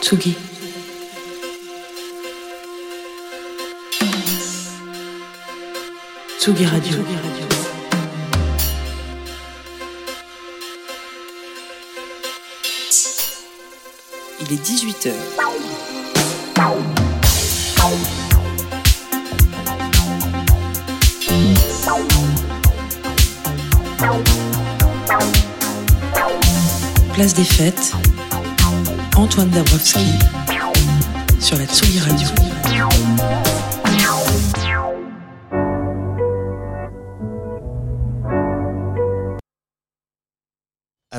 Tsugi. Tsugi Radio. Il est 18h. Place des fêtes. Antoine Dabrowski sur la Tsugi Radio.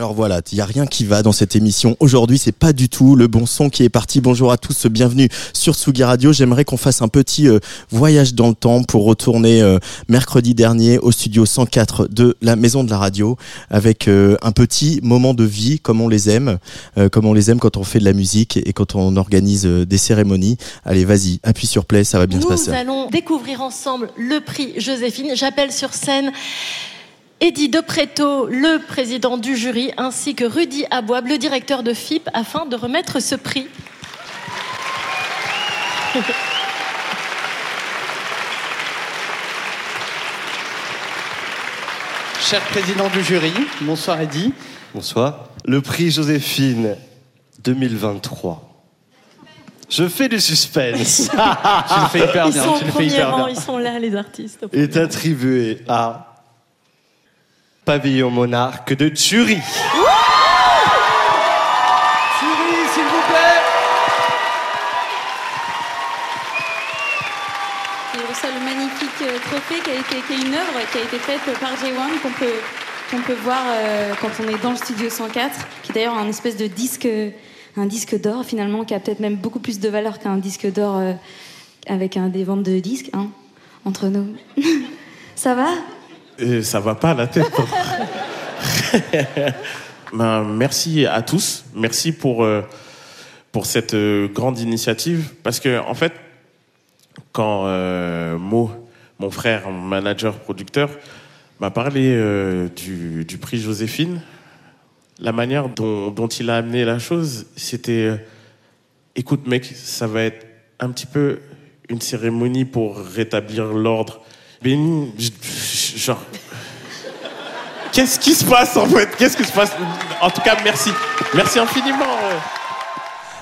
Alors voilà, il n'y a rien qui va dans cette émission. Aujourd'hui, c'est pas du tout le bon son qui est parti. Bonjour à tous, bienvenue sur Tsugi Radio. J'aimerais qu'on fasse un petit euh, voyage dans le temps pour retourner euh, mercredi dernier au studio 104 de la Maison de la Radio avec euh, un petit moment de vie comme on les aime, comme on les aime quand on fait de la musique et quand on organise des cérémonies. Allez, vas-y, appuie sur play, ça va bien Nous se passer. allons découvrir ensemble le prix Joséphine. J'appelle sur scène Eddie Depreto, le président du jury, ainsi que Rudy Aboab, le directeur de FIP, afin de remettre ce prix. Cher président du jury, bonsoir Eddy. Bonsoir. Le prix Joséphine 2023. Je fais du suspense. Tu le fais hyper Ils bien. sont au Tu le fais premier hyper rang, bien. ils sont là, les artistes. au est attribué à Pavillon Monarque de Thury. Thury, s'il vous plaît. Il reçoit le magnifique euh, trophée qui, a été, qui est une œuvre qui a été faite par J1 qu'on peut, qu'on peut voir euh, quand on est dans le studio 104, qui est d'ailleurs un espèce de disque, un disque d'or finalement, qui a peut-être même beaucoup plus de valeur qu'un disque d'or euh, avec un, des ventes de disques, hein, entre nous. Ça va? Euh, ça va pas la tête. ben, merci à tous. Merci pour, euh, pour cette euh, grande initiative. Parce que, en fait, quand euh, Mo, mon frère, mon manager, producteur, m'a parlé du, du prix Joséphine, la manière dont, dont il a amené la chose, c'était écoute, mec, ça va être un petit peu une cérémonie pour rétablir l'ordre. Béni, genre. Qu'est-ce qui se passe en fait? Qu'est-ce qui se passe? En tout cas, merci. Merci infiniment.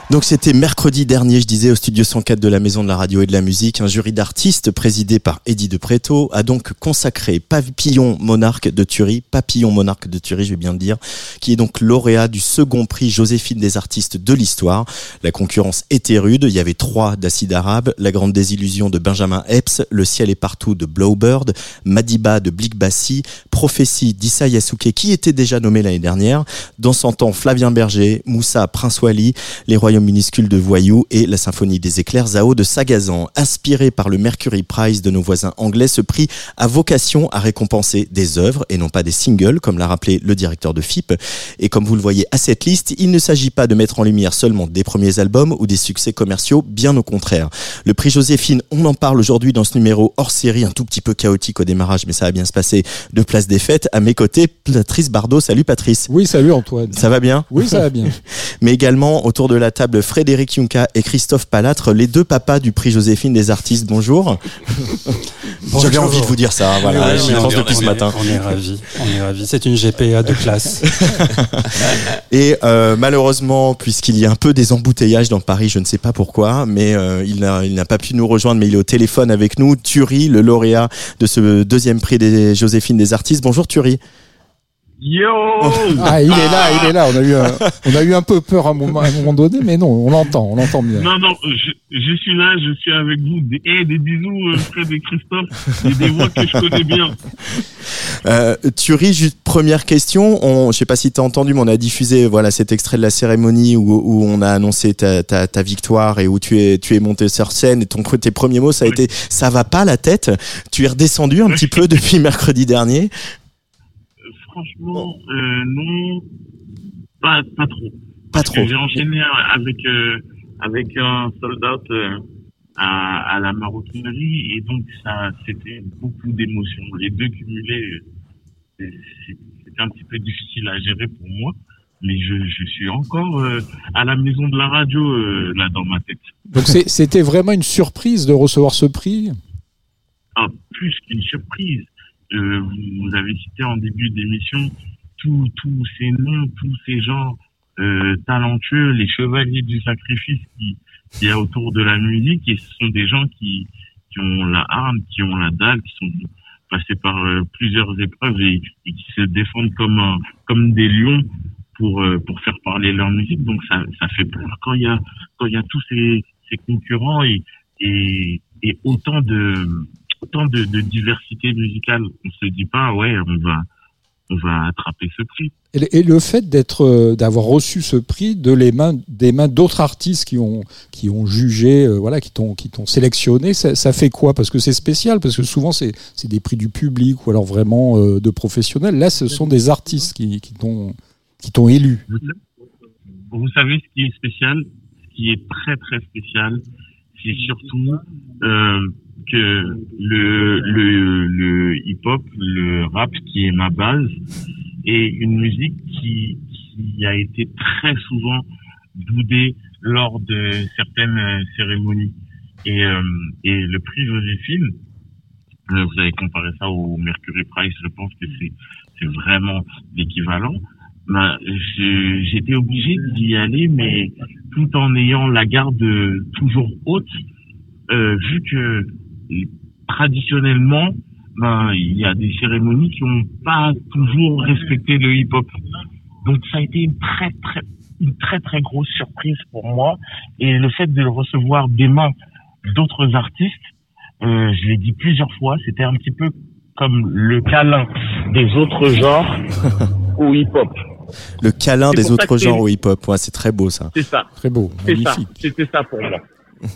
Donc c'était mercredi dernier, je disais, au studio 104 de la Maison de la Radio et de la Musique, un jury d'artistes présidé par Eddie de Preto a donc consacré Papillon Monarque de Thury, Papillon Monarque de Thury, je vais bien le dire, qui est donc lauréat du second prix Joséphine des artistes de l'histoire. La concurrence était rude, il y avait trois d'Acide Arabe, La Grande Désillusion de Benjamin Epps, Le Ciel est partout de Blowbird, Madiba de Blick Bassi, Prophétie d'Issa Yasuke qui était déjà nommé l'année dernière, dans son temps Flavien Berger, Moussa Prince Wally, Les Royaumes minuscules de Voyou et La Symphonie des éclairs Zao de Sagazan. Inspiré par le Mercury Prize de nos voisins anglais, ce prix a vocation à récompenser des œuvres et non pas des singles, comme l'a rappelé le directeur de FIP. Et comme vous le voyez à cette liste, il ne s'agit pas de mettre en lumière seulement des premiers albums ou des succès commerciaux, bien au contraire. Le prix Joséphine, on en parle aujourd'hui dans ce numéro hors série, un tout petit peu chaotique au démarrage, mais ça va bien se passer, de Place des Fêtes. À mes côtés, Patrice Bardot. Salut Patrice. Oui, salut Antoine. Ça va bien? Oui, ça va bien. mais également autour de la table Frédéric Yunca et Christophe Palatre, les deux papas du prix Joséphine des artistes. Bonjour. J'avais envie de vous dire ça, voilà, Oui, oui, pense depuis ce matin. On est ravis. On est ravis. C'est une GPA de classe. Et euh, malheureusement, puisqu'il y a un peu des embouteillages dans Paris, je ne sais pas pourquoi, mais euh, il n'a il n'a pas pu nous rejoindre, mais il est au téléphone avec nous. Thury, le lauréat de ce deuxième prix des Joséphine des artistes. Bonjour Thury. Yo Ah, il est là, il est là. On a eu un, on a eu un peu peur à un moment, à un moment donné, mais non, on l'entend, on l'entend bien. Non, non, je, je suis là, je suis avec vous. Des, eh, des bisous, euh, Fred et Christophe. Des, des voix que je connais bien. Euh, Thury, juste première question. On, je sais pas si tu as entendu, mais on a diffusé voilà cet extrait de la cérémonie où, où on a annoncé ta, ta, ta victoire et où tu es tu es monté sur scène. Et ton tes premiers mots, ça a été ça va pas la tête. Tu es redescendu un petit peu depuis mercredi dernier. Franchement, euh, non, pas, pas trop. Pas trop. J'ai enchaîné avec, euh, avec un soldat euh, à, à la maroquinerie et donc ça, c'était beaucoup d'émotions. Les deux cumulés, c'était un petit peu difficile à gérer pour moi. Mais je, je suis encore à la maison de la radio, là, dans ma tête. Donc c'était vraiment une surprise de recevoir ce prix? Ah, plus qu'une surprise. Euh, vous, avez cité en début d'émission tous tous ces noms, tous ces gens euh, talentueux, les chevaliers du sacrifice qui qu'il y a autour de la musique, et ce sont des gens qui qui ont la arme, qui ont la dalle, qui sont passés par euh, plusieurs épreuves et, et qui se défendent comme un- comme des lions pour euh, pour faire parler leur musique. Donc ça ça fait peur quand il y a quand il y a tous ces ces concurrents et et, et autant de autant de, de diversité musicale. On se dit pas ouais on va on va attraper ce prix. Et, le- et le fait d'être, euh, d'avoir reçu ce prix de les mains, des mains d'autres artistes qui ont, qui ont jugé, euh, voilà, qui t'ont, qui t'ont sélectionné, ça, ça fait quoi? Parce que c'est spécial, parce que souvent c'est, c'est des prix du public ou alors vraiment euh, de professionnels. Là, ce sont des artistes qui, qui t'ont, qui t'ont élu. Vous savez ce qui est spécial, ce qui est très très spécial, c'est surtout euh, que le, le, le hip-hop, le rap qui est ma base, est une musique qui, qui a été très souvent boudée lors de certaines euh, cérémonies. Et, euh, et le prix Joséphine, euh, vous avez comparé ça au Mercury Prize, je pense que c'est c'est vraiment l'équivalent. Ben, j'étais obligé d'y aller, mais tout en ayant la garde toujours haute, euh, vu que traditionnellement, ben, il y a des cérémonies qui n'ont pas toujours respecté le hip-hop. Donc ça a été une très très une très très grosse surprise pour moi et le fait de le recevoir des mains d'autres artistes, euh, je l'ai dit plusieurs fois, c'était un petit peu comme le câlin des autres genres au hip-hop. Le câlin des autres genres au hip-hop. Ouais, c'est très beau ça. C'est ça. Très beau, magnifique. C'était ça pour moi.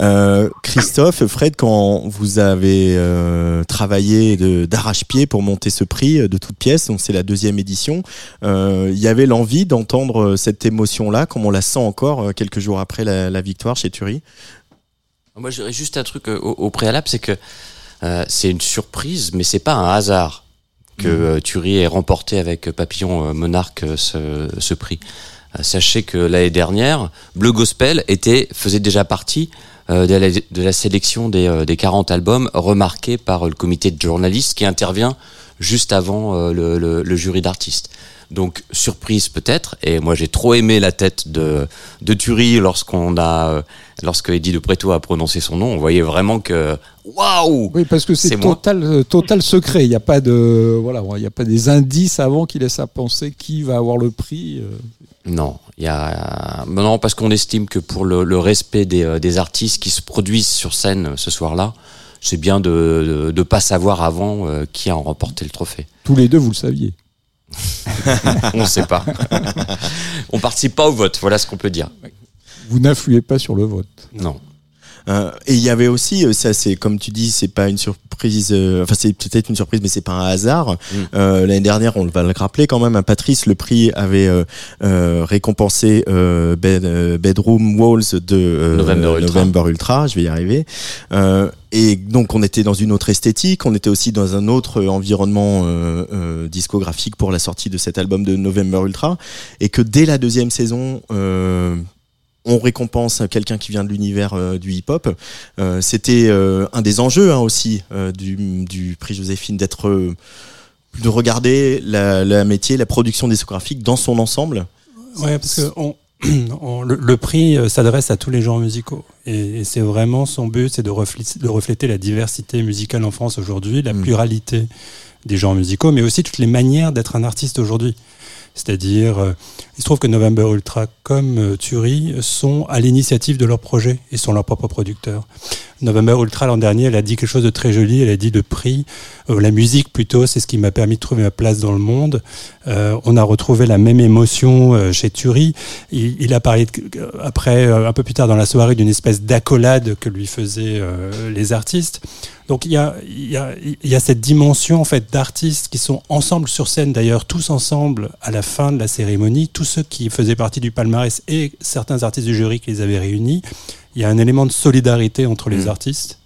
Euh, Christophe, Fred, quand vous avez euh, travaillé d'arrache-pied pour monter ce prix euh, de toute pièce, donc c'est la deuxième édition, euh, il y avait l'envie d'entendre cette émotion-là, comme on la sent encore quelques jours après la, la victoire chez Thury? Moi, j'aurais juste un truc au, au préalable, c'est que euh, c'est une surprise, mais c'est pas un hasard que euh, Thury ait remporté avec euh, Papillon euh, Monarque ce, prix. Sachez que l'année dernière, Bleu Gospel était faisait déjà partie de, la, sélection des, des 40 albums remarqués par le comité de journalistes qui intervient juste avant le, le- jury d'artistes. Donc surprise peut-être, et moi j'ai trop aimé la tête de, de Thury lorsqu'on a lorsque Eddie de Preto a prononcé son nom, on voyait vraiment que waouh Oui, parce que c'est total, euh, total secret. Il n'y a pas de, voilà, il y a pas des indices avant qui laissent à penser qui va avoir le prix. euh. Non, il y a non parce qu'on estime que pour le, le respect des, euh, des artistes qui se produisent sur scène ce soir-là, c'est bien de, de pas savoir avant euh, qui a remporté le trophée. Tous les deux, vous le saviez. On ne sait pas. On participe pas au vote, voilà ce qu'on peut dire. Vous n'influez pas sur le vote. Non. Euh, et il y avait aussi, euh, ça c'est comme tu dis, c'est pas une surprise, euh, enfin c'est peut-être une surprise, mais c'est pas un hasard. Euh, L'année dernière, on va le rappeler quand même, à Patrice, le prix avait euh, euh, récompensé euh, Bed- euh, Bedroom Walls de euh, November Ultra. November Ultra, je vais y arriver. Euh, et donc on était dans une autre esthétique, on était aussi dans un autre environnement euh, euh, discographique pour la sortie de cet album de November Ultra, et que dès la deuxième saison, euh, on récompense quelqu'un qui vient de l'univers euh, du hip-hop. Euh, C'était euh, un des enjeux hein, aussi du, du prix Joséphine d'être de regarder la, la métier, la production discographique dans son ensemble. Ouais, parce que on, on- le, le prix s'adresse à tous les genres musicaux. Et, et c'est vraiment son but, c'est de refléter, de refléter la diversité musicale en France aujourd'hui, la pluralité des genres musicaux, mais aussi toutes les manières d'être un artiste aujourd'hui. C'est-à-dire, euh, il se trouve que November Ultra comme euh, Turi sont à l'initiative de leur projet et sont leurs propres producteurs. November Ultra l'an dernier, elle a dit quelque chose de très joli. Elle a dit le prix, euh, la musique plutôt, c'est ce qui m'a permis de trouver ma place dans le monde. Euh, on a retrouvé la même émotion euh, chez Turi. Il, a parlé après, un peu plus tard dans la soirée, d'une espèce d'accolade que lui faisaient les artistes. Donc il y a, y a cette dimension en fait d'artistes qui sont ensemble sur scène d'ailleurs tous ensemble à la fin de la cérémonie, tous ceux qui faisaient partie du palmarès et certains artistes du jury qui les avaient réunis. Il y a un élément de solidarité entre les artistes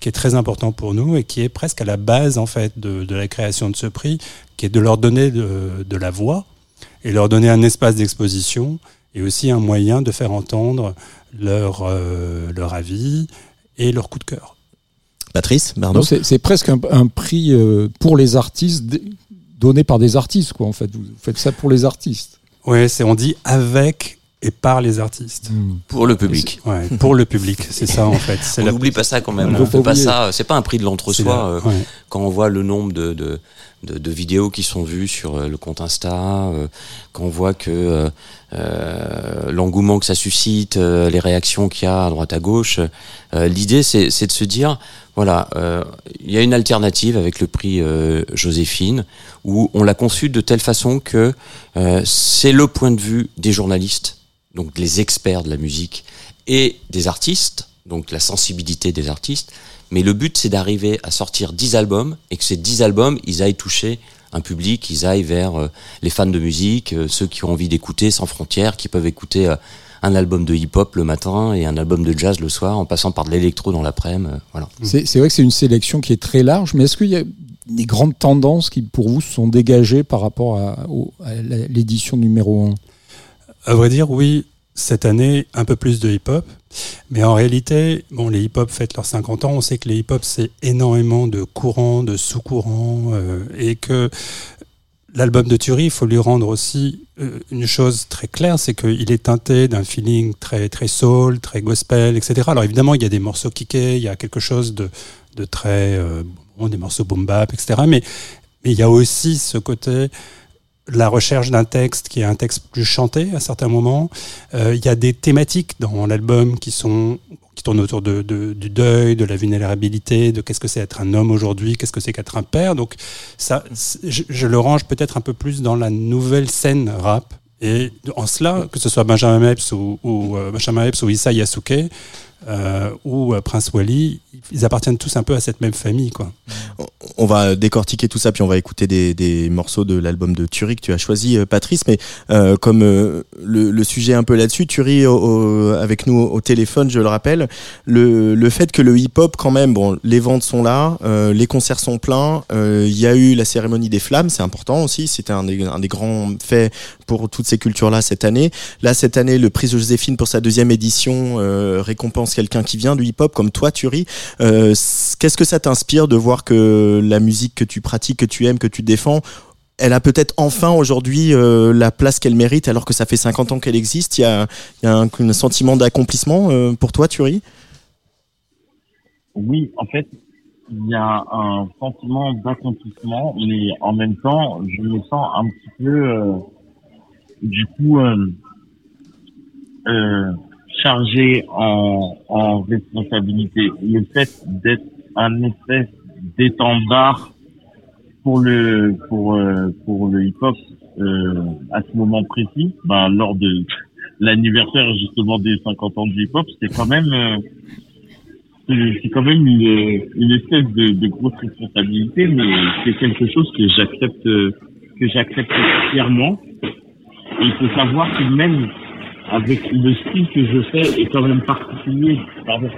qui est très important pour nous et qui est presque à la base en fait de, de la création de ce prix, qui est de leur donner de, de la voix et leur donner un espace d'exposition et aussi un moyen de faire entendre leur, euh, leur avis et leur coup de cœur. Patrice, C'est c'est presque un, un prix euh, pour les artistes, donné par des artistes, quoi, en fait. Vous faites ça pour les artistes. Ouais, c'est on dit avec et par les artistes. Pour le public. Ouais, pour le public, c'est ça en fait. On la- n'oublie pas ça quand même. On On veut fait pas ça. C'est pas un prix de l'entre-soi. euh, ouais. Quand on voit le nombre de, de, de, vidéos qui sont vues sur euh, le compte Insta, euh, quand on voit que euh, euh, l'engouement que ça suscite, les réactions qu'il y a à droite à gauche, l'idée c'est de se dire voilà, il y a une alternative avec le prix Joséphine où on l'a conçu de telle façon que c'est le point de vue des journalistes, donc les experts de la musique et des artistes, donc la sensibilité des artistes. Mais le but, c'est d'arriver à sortir 10 albums et que ces 10 albums, ils aillent toucher un public, ils aillent vers euh, les fans de musique, euh, ceux qui ont envie d'écouter sans frontières, qui peuvent écouter euh, un album de hip-hop le matin et un album de jazz le soir, en passant par de l'électro dans l'après-midi. euh, voilà. C'est vrai que c'est une sélection qui est très large, mais est-ce qu'il y a des grandes tendances qui, pour vous, se sont dégagées par rapport à, à l'édition numéro 1 À vrai dire, oui, cette année, un peu plus de hip-hop. Mais en réalité, bon, les hip-hop fêtent leurs 50 ans. On sait que les hip-hop, c'est énormément de courants, de sous-courants, euh, et que l'album de Thury, il faut lui rendre aussi euh, une chose très claire, c'est qu'il est teinté d'un feeling très très soul, très gospel, etc. Alors évidemment, il y a des morceaux kickés, il y a quelque chose de, de très euh, bon, des morceaux boom bap, etc. Mais mais il y a aussi ce côté la recherche d'un texte qui est un texte plus chanté à certains moments. Euh, il y a des thématiques dans l'album qui sont qui tournent autour de, de- du deuil, de la vulnérabilité, de qu'est-ce que c'est être un homme aujourd'hui, qu'est-ce que c'est qu'être un père. Donc ça, je, je le range peut-être un peu plus dans la nouvelle scène rap. Et en cela, que ce soit Benjamin Epps ou, ou euh, Benjamin Epps ou Issa Yasuke euh, ou euh, Prince Wally, ils appartiennent tous un peu à cette même famille, quoi. on va décortiquer tout ça, puis on va écouter des, morceaux de l'album de Turi que tu as choisi, euh, Patrice. Mais comme le, sujet un peu là-dessus, au- avec nous au téléphone, je le rappelle, le, fait que le hip-hop, quand même, bon, les ventes sont là, les concerts sont pleins, il y a eu la cérémonie des flammes, c'est important aussi, c'était un des, un des grands faits pour toutes ces cultures-là cette année. Là, cette année, le prix Joséphine pour sa deuxième édition récompense quelqu'un qui vient du hip-hop, comme toi, Turi. Euh, Qu'est-ce que ça t'inspire de voir que la musique que tu pratiques, que tu aimes, que tu défends, elle a peut-être enfin aujourd'hui euh, la place qu'elle mérite alors que ça fait 50 ans qu'elle existe? Il y a, y a un, sentiment d'accomplissement euh, pour toi, Turi Oui, en fait, il y a un sentiment d'accomplissement, mais en même temps, je me sens un petit peu, euh, du coup, chargé en, en responsabilité. Le fait d'être un espèce d'étendard pour le pour euh, pour le hip-hop euh, à ce moment précis, ben, lors de l'anniversaire justement des 50 ans du hip-hop, c'est quand même euh, c'est quand même une, une espèce de, de grosse responsabilité, mais c'est quelque chose que j'accepte que j'accepte fièrement. Il faut savoir que même avec le style que je fais est quand même particulier. Pardon.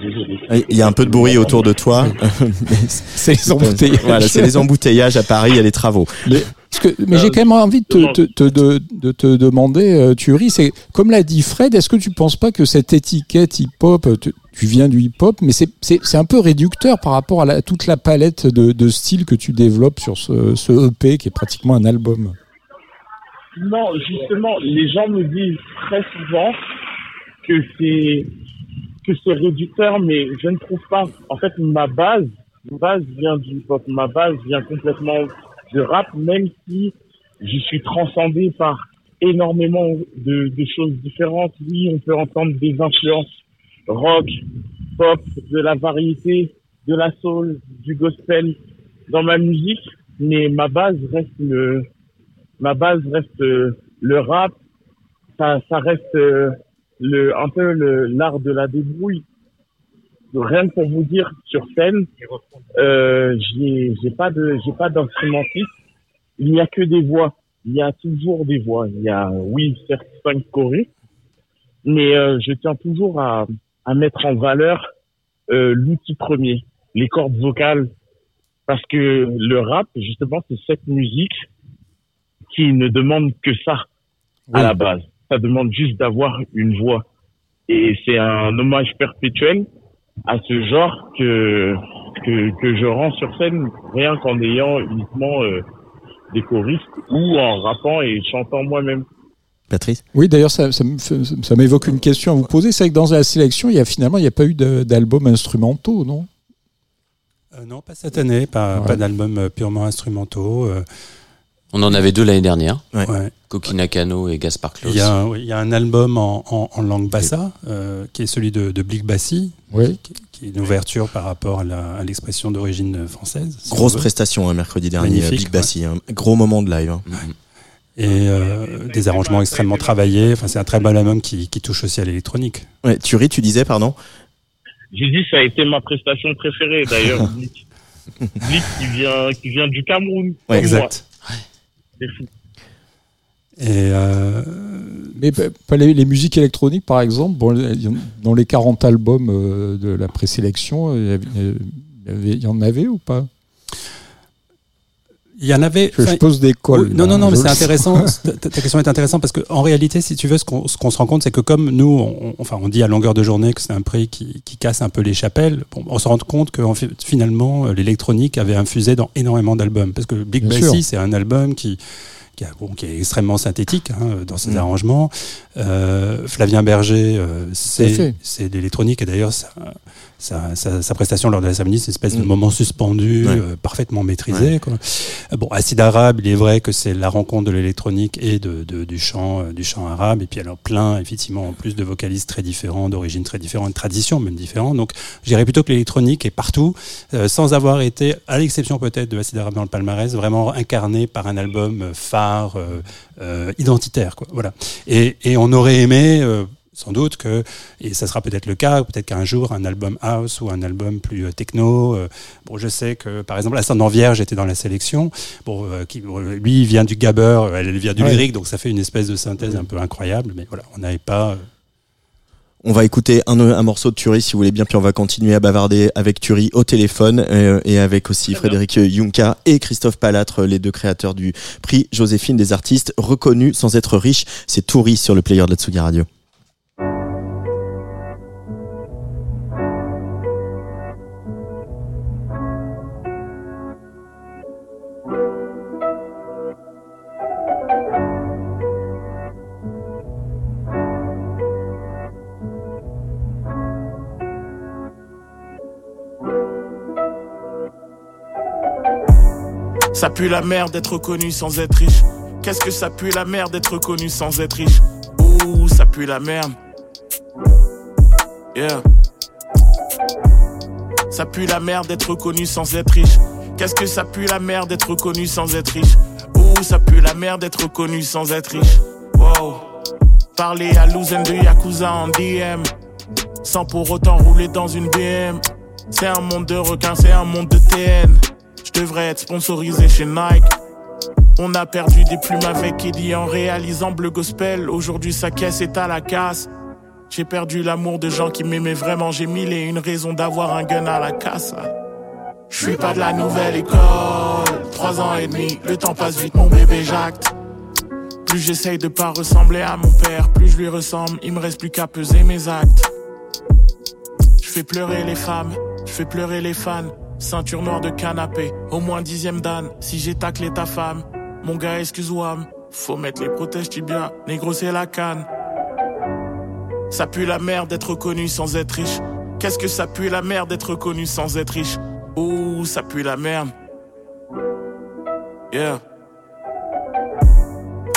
Désolé. Il y a un peu de bruit autour de toi. c'est les embouteillages. Voilà, c'est les embouteillages à Paris, il y a les travaux. Mais, parce que- mais j'ai quand même envie de te, te- te- de, de te demander, euh, Thury, c'est comme l'a dit Fred, est-ce que tu penses pas que cette étiquette hip-hop, euh, tu, tu viens du hip-hop, mais c'est- c'est c'est un peu réducteur par rapport à la- toute la palette de, de styles que tu développes sur ce, ce EP qui est pratiquement un album? Non, justement, les gens me disent très souvent que c'est que c'est réducteur, mais je ne trouve pas. En fait, ma base, ma base vient du hip-hop, ma base vient complètement du rap, même si je suis transcendé par énormément de, de choses différentes. Oui, on peut entendre des influences rock, pop, de la variété, de la soul, du gospel dans ma musique, mais ma base reste le, ma base reste euh, le rap, ça, ça reste euh, le, un peu l'art de la débrouille. Rien que pour vous dire, sur scène, euh, j'ai, pas de, j'ai pas d'instrumentiste. Il n'y a que des voix. Il y a toujours des voix. Il y a, oui, certes, cinq chorés, mais euh, je tiens toujours à, à mettre en valeur euh, l'outil premier, les cordes vocales, parce que le rap, justement, c'est cette musique qui ne demande que ça à la base. Ça demande juste d'avoir une voix. Et c'est un hommage perpétuel à ce genre que, que, que je rends sur scène, rien qu'en ayant uniquement euh, des choristes ou en rappant et chantant moi-même. Patrice? Oui, d'ailleurs, ça, ça, m'évoque une question à vous poser. C'est que dans la sélection, il y a finalement, il n'y a pas eu d'albums instrumentaux, non? Euh, non, pas cette année, pas, Ouais. pas d'albums euh, purement instrumentaux. euh, On en avait deux l'année dernière. Ouais. Coquina Cano et Gaspard Klaus. Il y, a, un- oui, il y a un album en, en- en langue bassa, euh, qui est celui de, de Blick Bassi, Oui. qui, qui est une ouverture par rapport à l'expression d'origine française. si Grosse prestation, hein, mercredi dernier, Magnifique, Big Bassi. hein. Gros moment de live. hein. Et euh, des arrangements extrêmement travaillés. Enfin, c'est un très bon album qui, qui touche aussi à l'électronique. Ouais, Thury, tu disais, pardon? J'ai dit ça a été ma prestation préférée d'ailleurs. Blick. Blick qui vient qui vient du Cameroun. exact. moi. C'est fou. Et euh, Mais les, les musiques électroniques, par exemple, bon, dans les 40 albums euh, de la présélection, y avait- il y en avait ou pas? Il y en avait. Je, pose des cols. Non, non, non, mais c'est intéressant. ta, ta question est intéressante parce qu'en réalité, si tu veux, ce qu'on ce qu'on se rend compte, c'est que comme nous, on, enfin, on dit à longueur de journée que c'est un prix qui, qui casse un peu les chapelles, bon, on se rend compte que en finalement, euh, l'électronique avait infusé dans énormément d'albums. Parce que Big sûr. c'est un album qui, qui, a- bon, qui est extrêmement synthétique hein, dans ses Mm. arrangements. Euh, Flavien Berger, euh, c'est de l'électronique et d'ailleurs, sa, sa, sa- prestation lors de la cérémonie, c'est une espèce de Mm. moment suspendu, Ouais. euh, parfaitement maîtrisé. Quoi. Euh, Bon, Acide arabe, il est vrai que c'est la rencontre de l'électronique et de, de- du chant, euh, du chant arabe, et puis alors plein, effectivement, en plus de vocalistes très différents, d'origines très différentes, de traditions même différentes. Donc, je dirais plutôt que l'électronique est partout, euh, sans avoir été, à l'exception peut-être de Acide arabe dans le palmarès, vraiment incarné par un album phare, euh, euh, identitaire, quoi. Voilà. Et, et on aurait aimé. Sans doute que, et ça sera peut-être le cas, peut-être qu'un jour un album house ou un album plus euh, techno. euh, bon, je sais que par exemple Ascendant Vierge était dans la sélection. Bon, euh, qui, bon, lui il vient du gabber, elle vient du Ouais. lyrique, donc ça fait une espèce de synthèse un peu incroyable. Mais voilà, on n'avait pas. euh, On va écouter un, un morceau de Thury si vous voulez bien, puis on va continuer à bavarder avec Thury au téléphone euh, et avec aussi Frédéric Yunka et Christophe Palatre, les deux créateurs du prix Joséphine des artistes reconnus sans être riches. C'est Thury sur le player de la Tsugi Radio. Ça pue la merde d'être connu sans être riche. Qu'est-ce que ça pue la merde d'être connu sans être riche? Ouh, ça pue la merde. Yeah. Ça pue la merde d'être connu sans être riche. Qu'est-ce que ça pue la merde d'être connu sans être riche? Ouh, ça pue la merde d'être connu sans être riche. Wow. Parler à Louzen de Yakuza en DM. Sans pour autant rouler dans une BM. C'est un monde de requins, c'est un monde de TN. Je devrais être sponsorisé chez Nike. On a perdu des plumes avec Eddie en réalisant Bleu Gospel. Aujourd'hui, sa caisse est à la casse. J'ai perdu l'amour de gens qui m'aimaient vraiment. J'ai mille et une raisons d'avoir un gun à la casse. Je suis pas de la nouvelle école. Trois ans et demi, le temps passe vite, mon bébé jacte. Plus j'essaye de pas ressembler à mon père, plus je lui ressemble. Il me reste plus qu'à peser mes actes. Je fais pleurer les femmes, je fais pleurer les fans. Ceinture noire de canapé, au moins dixième dan. Si j'ai taclé ta femme, mon gars, excuse-moi, faut mettre les protèges tibia. Négro, c'est la canne. Ça pue la merde d'être connu sans être riche. Qu'est-ce que ça pue la merde d'être connu sans être riche? Ouh, ça pue la merde. Yeah.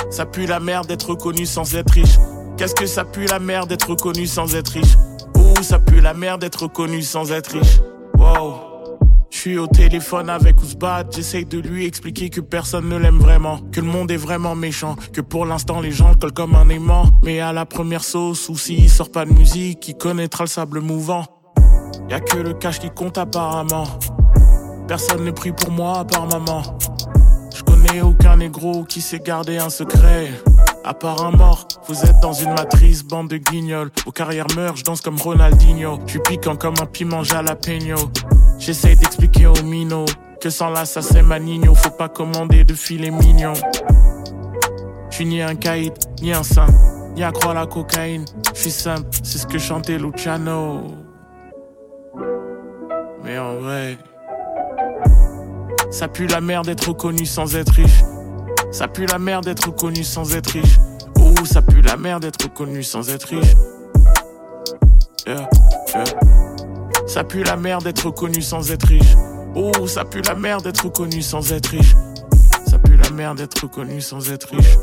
Ça pue la merde d'être connu sans être riche. Qu'est-ce que ça pue la merde d'être connu sans être riche? Ouh, ça pue la merde d'être connu sans être riche. Wow. Je suis au téléphone avec Ousbad, j'essaye de lui expliquer que personne ne l'aime vraiment, que le monde est vraiment méchant, que pour l'instant les gens le collent comme un aimant, mais à la première sauce ou s'il sort pas de musique, il connaîtra le sable mouvant. Y a que le cash qui compte apparemment. Personne ne prie pour moi à maman. Je connais aucun négro qui sait garder un secret. À part un mort, vous êtes dans une matrice, bande de guignols. Vos carrières meurent, je danse comme Ronaldinho. Je suis piquant comme un piment jalapeno. J'essaye d'expliquer aux minots que sans ça c'est manigno. Faut pas commander de filet mignon. Je suis ni un caïd, ni un saint, ni accro à la cocaïne. Je suis simple, c'est ce que chantait Luciano. Mais en vrai, ça pue la merde d'être connu sans être riche. Ça pue la merde d'être connu sans être riche. Ouh, ça pue la merde d'être connu sans être riche. Yeah, yeah. Ça pue la merde d'être connu sans être riche. Ouh, ça pue la merde d'être connu sans être riche. Ça pue la merde d'être connu sans être riche.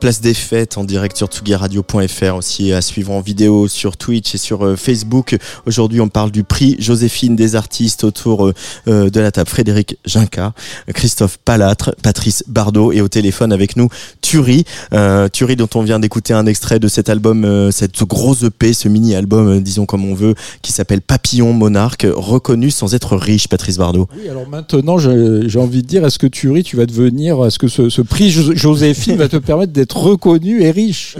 Place des fêtes en direct sur tsugiradio.fr aussi à suivre en vidéo sur Twitch et sur euh, Facebook. Aujourd'hui, on parle du prix Joséphine des artistes autour euh, euh, de la table. Frédéric Ginca, Christophe Palatre, Patrice Bardot et au téléphone avec nous Turi. Euh, Turi dont on vient d'écouter un extrait de cet album, cette grosse EP, ce mini-album, disons comme on veut, qui s'appelle Papillon Monarque, reconnu sans être riche, Patrice Bardot. Oui, alors maintenant, j'ai envie de dire, est-ce que Thury, tu vas devenir, est-ce que ce, ce prix Jo- Joséphine va te permettre d'être reconnu et riche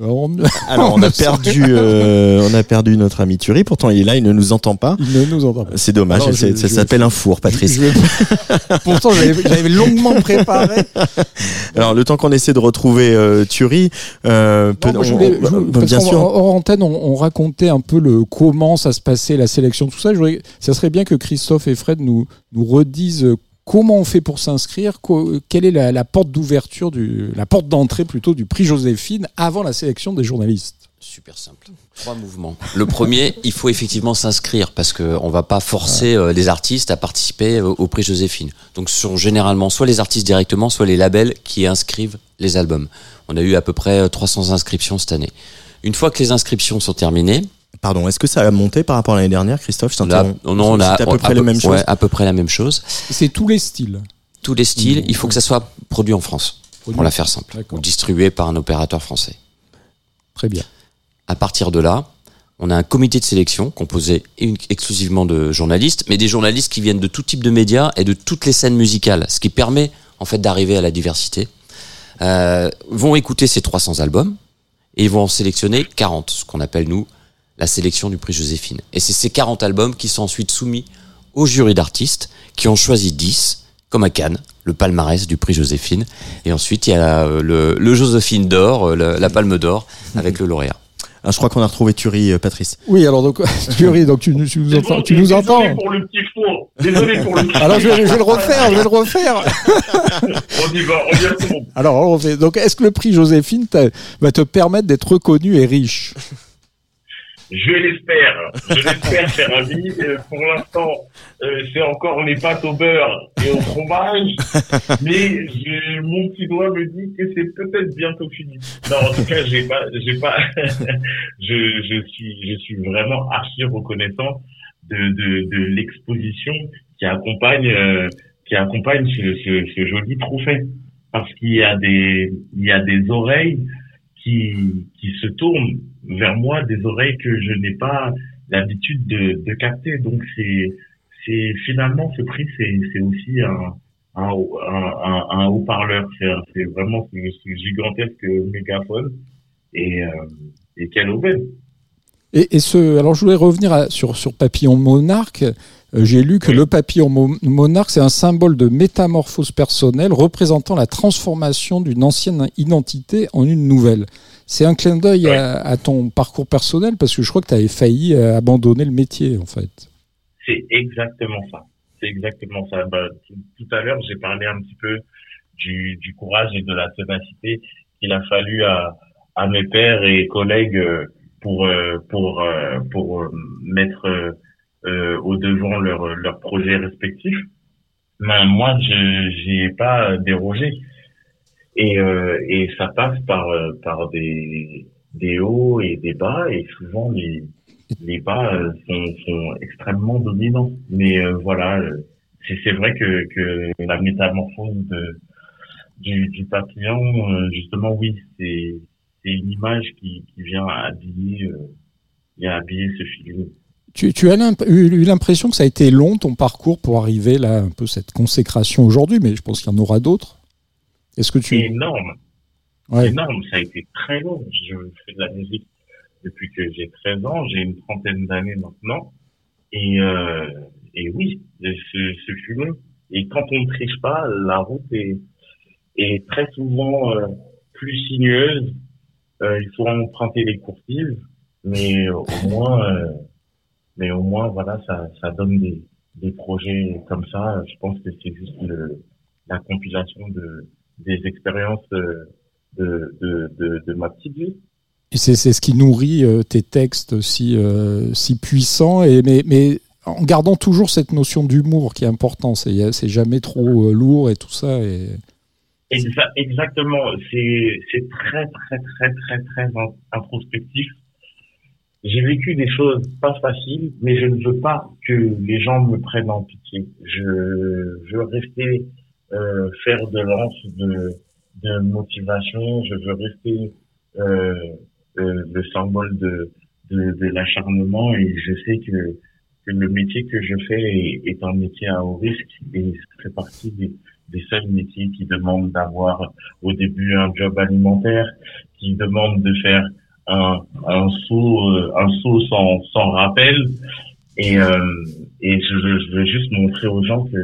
On- Alors on a perdu, euh, on a perdu notre ami Turi. Pourtant il est là, il ne nous entend pas. Il ne nous entend pas. C'est dommage. Alors, c'est- je- ça s'appelle un four, Patrice. Je Pourtant, j'avais longuement préparé. Alors le temps qu'on essaie de retrouver euh, euh, peut- Non, on- voulais- on- bien sûr. Hors antenne, on, on racontait un peu le comment ça se passait, la sélection, tout ça. Je voudrais- ça serait bien que Christophe et Fred nous, nous redisent comment on fait pour s'inscrire, quelle est la, la porte d'ouverture, du, la porte d'entrée plutôt du prix Joséphine avant la sélection des journalistes? Super simple. Trois mouvements. Le premier, il faut effectivement s'inscrire parce qu'on va pas forcer euh, les artistes à participer au, au prix Joséphine. Donc ce sont généralement soit les artistes directement, soit les labels qui inscrivent les albums. On a eu à peu près euh, 300 inscriptions cette année. Une fois que les inscriptions sont terminées, Pardon, est-ce que ça a monté par rapport à l'année dernière, Christophe? Je là, non, on a à peu près la peu- même chose. ouais, à peu près la même chose. C'est tous les styles. Tous les styles, il faut que ça soit produit en France, Produit. pour la faire simple, ou distribué par un opérateur français. Très bien. À partir de là, on a un comité de sélection composé exclusivement de journalistes, mais des journalistes qui viennent de tout type de médias et de toutes les scènes musicales, ce qui permet en fait d'arriver à la diversité. Euh, vont écouter ces 300 albums et ils vont en sélectionner 40, ce qu'on appelle nous la sélection du prix Joséphine. Et c'est ces 40 albums qui sont ensuite soumis au jury d'artistes qui ont choisi 10, comme à Cannes, le palmarès du prix Joséphine. Et ensuite, il y a euh, le, le Joséphine d'or, euh, la palme d'or, avec le lauréat. Ah, je crois qu'on a retrouvé Turi, euh, Patrice. Oui, alors donc, Thury, donc tu, nous- tu nous entends, tu nous entends Désolé pour le petit four. Désolé pour le petit Alors je vais, je vais le refaire, je vais le refaire. On y va, on y va. Alors, on refait. donc est-ce que le prix Joséphine va te permettre d'être reconnu et riche? Je l'espère. Je l'espère, cher ami. Euh, pour l'instant, euh, c'est encore les pâtes au beurre et au fromage. mais mon petit doigt me dit que c'est peut-être bientôt fini. Non, en tout cas, j'ai pas, j'ai pas, je, je suis, je suis vraiment archi reconnaissant de, de, de l'exposition qui accompagne, euh, qui accompagne ce, ce, ce joli trophée. Parce qu'il y a des, il y a des oreilles qui, qui se tournent vers moi des oreilles que je n'ai pas l'habitude de, capter. Donc c'est c'est finalement ce prix c'est c'est aussi un un, haut-parleur. C'est vraiment ce, gigantesque mégaphone et euh, et quelle. Et, et, ce, alors je voulais revenir à, sur, sur Papillon Monarque. Euh, J'ai lu que oui. le papillon monarque, c'est un symbole de métamorphose personnelle représentant la transformation d'une ancienne identité en une nouvelle. C'est un clin d'œil à, à, ton parcours personnel parce que je crois que tu avais failli euh, abandonner le métier en fait. C'est exactement ça. C'est exactement ça. Bah, tout, tout, à l'heure, j'ai parlé un petit peu du, du, courage et de la ténacité qu'il a fallu à, à, mes pères et collègues pour euh, pour euh, pour mettre au devant leurs leur projets respectifs. Mais moi, je n'y ai pas dérogé. Et, euh, et ça passe par, par des, des hauts et des bas, et souvent les, les bas sont, sont extrêmement dominants. Mais euh, voilà, c'est vrai que, que la métamorphose de, du, du papillon, justement, oui, c'est une image qui, qui vient habiller, vient habiller ce film. Tu, tu as eu l'impression que ça a été long ton parcours pour arriver là, un peu cette consécration aujourd'hui, mais je pense qu'il y en aura d'autres. Est-ce que tu énorme, ouais. énorme, ça a été très long. Je fais de la musique depuis que j'ai 13 ans, j'ai une trentaine d'années maintenant, et euh, et oui, ce, ce fut long. Et quand on ne triche pas, la route est est très souvent euh, plus sinueuse. Euh, il faut emprunter les coursives, mais au moins, euh, mais au moins voilà, ça ça donne des des projets comme ça. Je pense que c'est juste le, la compilation de des expériences de, de, de, de, ma petite vie. Et c'est ce qui nourrit euh, tes textes si, euh, si puissants, et, mais, mais en gardant toujours cette notion d'humour qui est importante. C'est jamais trop euh, lourd et tout ça. Et... Exactement. C'est très, très, très, très, très introspectif. J'ai vécu des choses pas faciles, mais je ne veux pas que les gens me prennent en pitié. Je, veux rester euh, faire de lance de, de motivation. Je veux rester euh, euh, le symbole de, de, de l'acharnement et je sais que, que le métier que je fais est, est, un métier à haut risque et ça fait partie des, des seuls métiers qui demandent d'avoir au début un job alimentaire, qui demandent de faire un, un saut, un saut sans, sans rappel. Et, euh, et je, je veux juste montrer aux gens que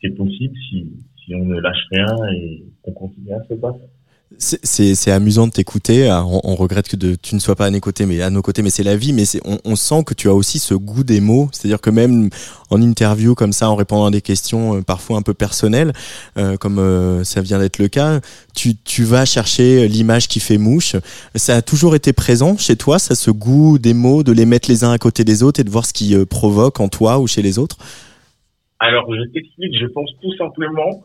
c'est possible si, si on ne lâche rien et qu'on continue à se battre. C'est amusant de t'écouter. On, on, regrette que de, tu ne sois pas à nos côtés, mais à nos côtés, mais c'est la vie. Mais on, on, sent que tu as aussi ce goût des mots. C'est-à-dire que même en interview comme ça, en répondant à des questions euh, parfois un peu personnelles, euh, comme euh, ça vient d'être le cas, tu, tu vas chercher l'image qui fait mouche. Ça a toujours été présent chez toi, ça, ce goût des mots, de les mettre les uns à côté des autres et de voir ce qui provoque en toi ou chez les autres? Alors, je t'explique, je pense tout simplement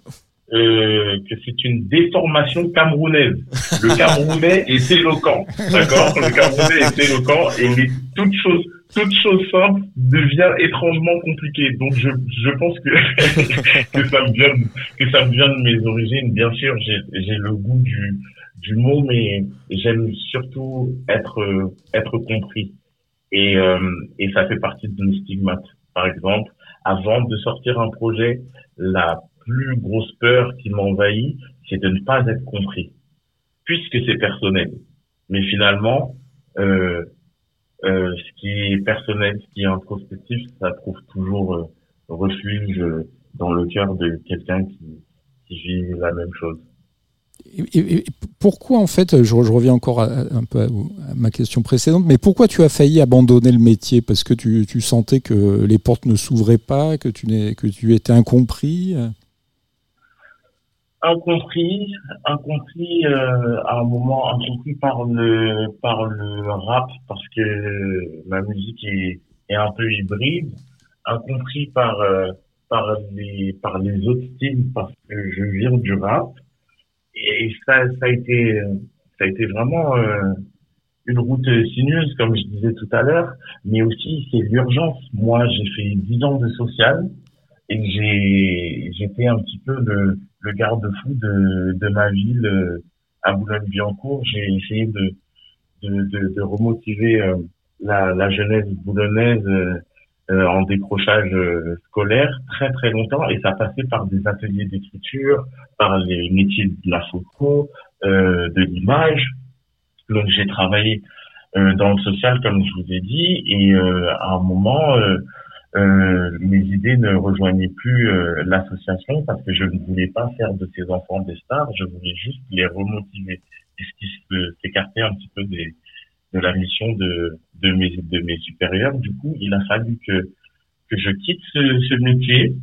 euh, que c'est une déformation camerounaise. Le Camerounais est éloquent, d'accord? Le Camerounais est éloquent et les, toute chose, toute chose simple devient étrangement compliquée. Donc je, je pense que que ça me vient que ça me vient de mes origines. Bien sûr, j'ai j'ai le goût du du mot, mais j'aime surtout être être compris. Et euh, et ça fait partie de mes stigmates. Par exemple, avant de sortir un projet, la plus grosse peur qui m'envahit, c'est de ne pas être compris, puisque c'est personnel. Mais finalement, euh, euh, ce qui est personnel, ce qui est introspectif, ça trouve toujours euh, refuge dans le cœur de quelqu'un qui, vit la même chose. Pourquoi en fait, je, reviens encore un peu à, ma question précédente, mais pourquoi tu as failli abandonner le métier? Parce que tu, sentais que les portes ne s'ouvraient pas, que tu étais incompris? Incompris, incompris euh, à un moment, incompris par le par le rap parce que ma musique est, est un peu hybride, incompris par euh, par les par les autres styles parce que je viens du rap et ça ça a été ça a été vraiment euh, une route sinueuse comme je disais tout à l'heure, mais aussi c'est l'urgence. Moi j'ai fait dix ans de social et j'ai j'étais un petit peu le, le garde-fou de, ma ville euh, à Boulogne-Billancourt. J'ai essayé de, remotiver euh, la, la jeunesse boulonnaise euh, en décrochage scolaire très très longtemps et ça passait par des ateliers d'écriture, par les métiers de la photo, de l'image. Donc j'ai travaillé dans le social comme je vous ai dit et à un moment euh, mes idées ne rejoignaient plus euh, l'association parce que je ne voulais pas faire de ces enfants des stars, je voulais juste les remotiver. Ce qui s'écartait un petit peu des, de la mission de, de, mes, de mes supérieurs. Du coup, il a fallu que, que je quitte ce, ce métier.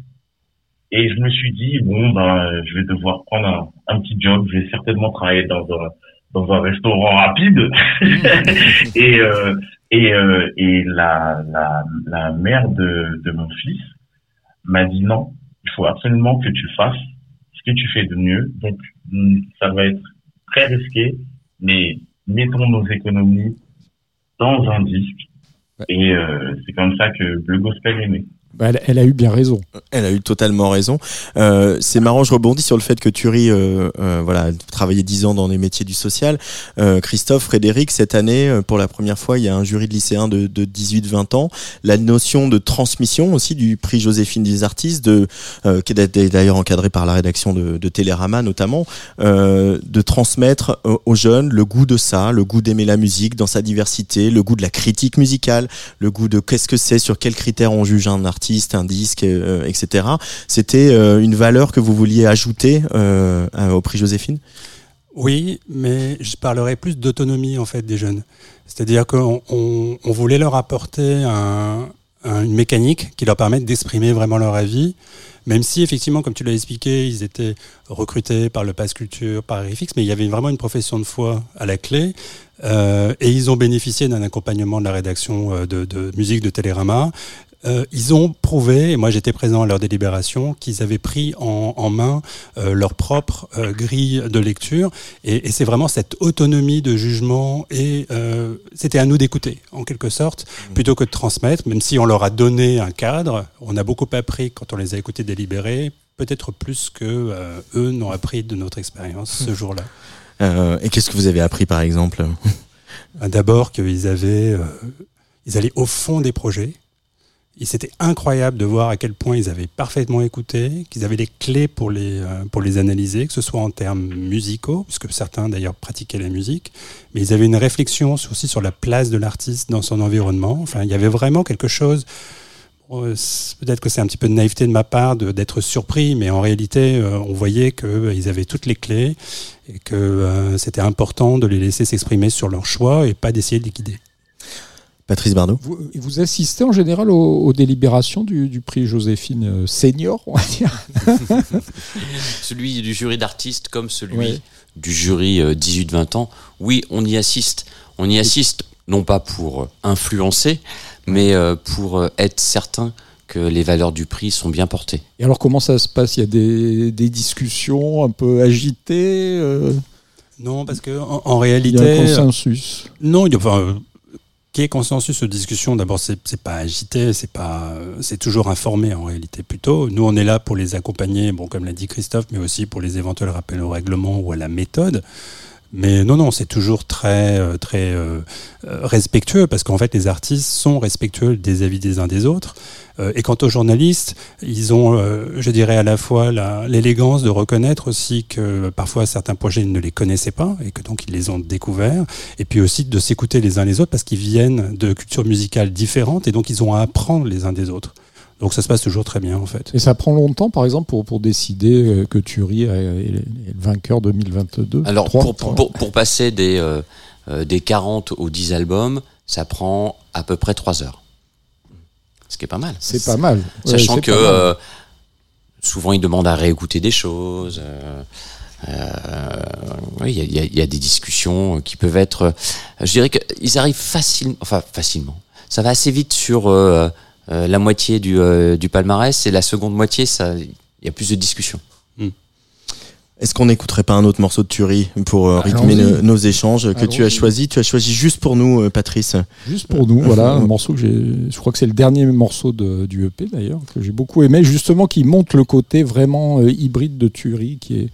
Et je me suis dit, bon, ben, je vais devoir prendre un, un petit job. Je vais certainement travailler dans un, dans un restaurant rapide. et, euh, et, euh, et la, la, la mère de, de mon fils m'a dit non, il faut absolument que tu fasses ce que tu fais de mieux. Donc, ça va être très risqué, mais mettons nos économies dans un disque. Et euh, c'est comme ça que le gospel est né. Bah, elle, elle, a eu bien raison. Elle a eu totalement raison. Euh, c'est marrant, je rebondis sur le fait que Thury, euh, euh, voilà, travaillé dix ans dans les métiers du social. Euh, Christophe, Frédéric, cette année, euh, pour la première fois, il y a un jury de lycéens de, de 18-20 ans. La notion de transmission aussi du prix Joséphine des artistes, de, qui est d'ailleurs encadré par la rédaction de, de Télérama notamment, de transmettre aux jeunes le goût de ça, le goût d'aimer la musique dans sa diversité, le goût de la critique musicale, le goût de qu'est-ce que c'est, sur quels critères on juge un artiste un disque, euh, etc. C'était euh, une valeur que vous vouliez ajouter euh, au prix Joséphine? Oui, mais je parlerai plus d'autonomie en fait des jeunes. C'est-à-dire qu'on on, voulait leur apporter une mécanique qui leur permette d'exprimer vraiment leur avis, même si effectivement, comme tu l'as expliqué, ils étaient recrutés par le Pass Culture, par RFX, mais il y avait vraiment une profession de foi à la clé. et ils ont bénéficié d'un accompagnement de la rédaction de, de musique de Télérama euh, ils ont prouvé, et moi j'étais présent à leur délibération, qu'ils avaient pris en, en main euh, leur propre euh, grille de lecture. Et, et c'est vraiment cette autonomie de jugement, et euh, c'était à nous d'écouter, en quelque sorte, mmh. plutôt que de transmettre, même si on leur a donné un cadre. On a beaucoup appris quand on les a écoutés délibérer, peut-être plus que euh, eux n'ont appris de notre expérience ce mmh. jour-là. et qu'est-ce que vous avez appris par exemple? D'abord qu'ils avaient... ils allaient au fond des projets, c'était incroyable de voir à quel point ils avaient parfaitement écouté, qu'ils avaient les clés pour les, euh, pour les analyser, que ce soit en termes musicaux, puisque certains d'ailleurs pratiquaient la musique, mais ils avaient une réflexion aussi sur la place de l'artiste dans son environnement. Enfin, il y avait vraiment quelque chose. Peut-être que c'est un petit peu de naïveté de ma part d'être surpris, mais en réalité, euh, on voyait qu'ils euh, avaient toutes les clés et que c'était important de les laisser s'exprimer sur leur choix et pas d'essayer de les guider. Patrice Bardot. Vous, vous, assistez en général aux, aux délibérations du, du, prix Joséphine euh, senior, on va dire Celui du jury d'artistes comme celui oui. du jury 18-20 euh, ans. Oui, on y assiste. On y assiste non pas pour influencer, mais euh, pour être certain que les valeurs du prix sont bien portées. Et alors comment ça se passe? Il y a des, des, discussions un peu agitées euh... Non, parce que en, en, réalité, il y a un consensus. Non, il y a, enfin, qui est consensus de discussion D'abord, c'est pas agité, c'est pas, c'est toujours informé en réalité plutôt. Nous, on est là pour les accompagner, bon, comme l'a dit Christophe, mais aussi pour les éventuels rappels au règlement ou à la méthode. Mais non, non, c'est toujours très, euh, très euh, respectueux parce qu'en fait, les artistes sont respectueux des avis des uns des autres. Euh, et quant aux journalistes, ils ont, euh, je dirais, à la fois l'élégance de reconnaître aussi que parfois certains projets ils ne les connaissaient pas et que donc ils les ont découverts. Et puis aussi de s'écouter les uns les autres parce qu'ils viennent de cultures musicales différentes et donc ils ont à apprendre les uns des autres. Donc ça se passe toujours très bien en fait. Et ça prend longtemps par exemple pour, pour décider euh, que Thury est le vainqueur 2022 Alors pour, pour, pour, passer des, euh, des 40 aux 10 albums, ça prend à peu près 3 heures. Ce qui est pas mal. C'est pas mal. Sachant que euh, souvent ils demandent à réécouter des choses. Euh, oui, il y a, y a, des discussions qui peuvent être. je dirais qu'ils arrivent facilement, enfin facilement. Ça va assez vite sur la moitié du, du palmarès et la seconde moitié, ça, il y a plus de discussions. Est-ce qu'on n'écouterait pas un autre morceau de Tuerie pour euh, rythmer nos échanges que tu as choisi? Tu as choisi juste pour nous, euh, Patrice. Juste pour nous, voilà, un morceau que j'ai. Je crois que c'est le dernier morceau de, du EP d'ailleurs que j'ai beaucoup aimé, justement qui montre le côté vraiment euh, hybride de Tuerie, qui est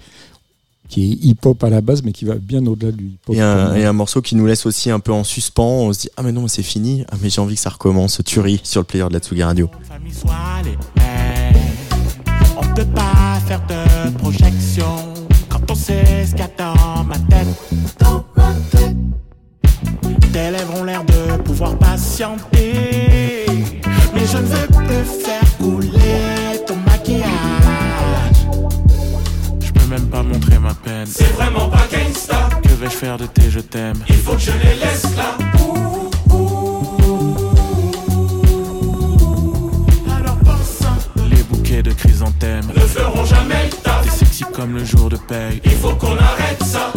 qui est hip-hop à la base, mais qui va bien au-delà du hip-hop. Et un, et un, morceau qui nous laisse aussi un peu en suspens. On se dit ah mais non, c'est fini. Ah mais j'ai envie que ça recommence. Tuerie sur le player de la Tsugi Radio. On peut pas faire de projection on sait ce qu'il y a dans ma tête. Dans ma tête. Tes lèvres ont l'air de pouvoir patienter. Mais je ne veux plus faire couler ton maquillage. Je peux même pas montrer ma peine. C'est vraiment pas gangsta. Que vais-je faire de tes je t'aime? Il faut que je les laisse là. Alors pense Les bouquets de chrysanthèmes ne feront jamais le comme le jour de paye. Il faut qu'on arrête ça.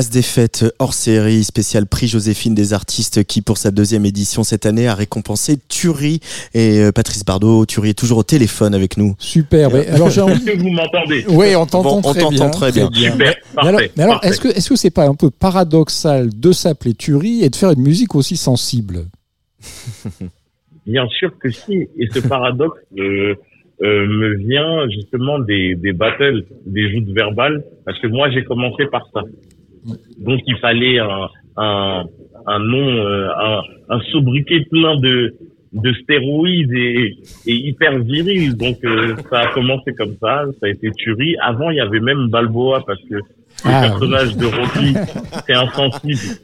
Place des fêtes hors série, spécial prix Joséphine des artistes qui, pour sa deuxième édition cette année, a récompensé Thury et euh, Patrice Bardot. Thury est toujours au téléphone avec nous. Super. alors j'ai envie... que vous m'entendez Oui, on t'entend très, très, bien. Super. Mais alors, est-ce que est-ce que c'est pas un peu paradoxal de s'appeler Thury et de faire une musique aussi sensible? Bien sûr que si. Et ce paradoxe. Euh, euh, me vient justement des, des battles, des joutes verbales, parce que moi j'ai commencé par ça. Donc il fallait un, un, un nom, euh, un, un sobriquet plein de, de stéroïdes et, et hyper viril. Donc euh, ça a commencé comme ça, ça a été tuerie. Avant il y avait même Balboa parce que le ah. personnage de Rocky c'est insensible.